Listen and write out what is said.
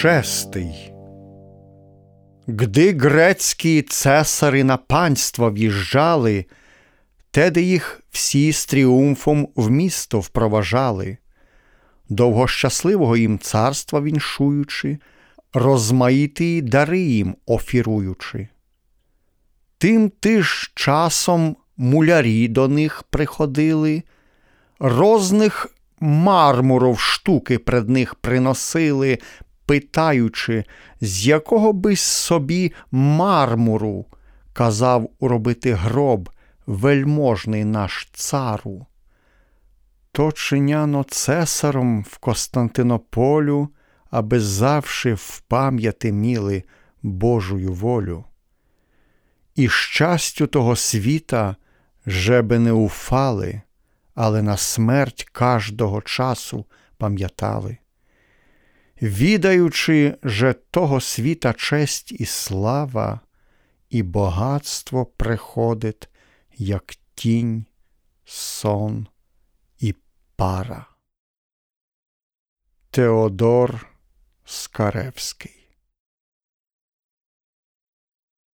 Шестий. Гди грецькі цесари на панство в'їжджали, теде їх всі з тріумфом в місто впроважали, довгощасливого їм царства віншуючи, розмаїті дари їм офіруючи. Тим ти ж часом мулярі до них приходили, розних мармуров штуки пред них приносили, питаючи, з якого би собі мармуру казав уробити гроб вельможний наш цару. То чиняно цесаром в Константинополю, аби завжди в пам'яти міли Божую волю. І щастю того світа жеби не уфали, але на смерть кожного часу пам'ятали відаючи же того світа честь і слава, і багатство приходить, як тінь, сон і пара. Теодор Скаревський